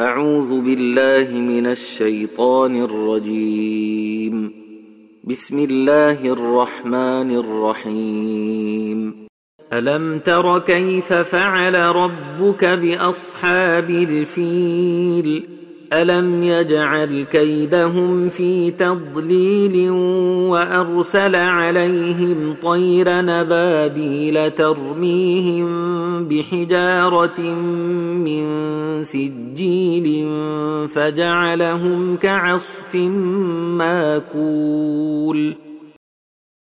أعوذ بالله من الشيطان الرجيم. بسم الله الرحمن الرحيم. ألم تر كيف فعل ربك بأصحاب الفيل؟ ألم يجعل كيدهم في تضليل وأرسل عليهم طير نبابيل ترميهم بحجارة من سجيل فجعلهم كعصف ماكول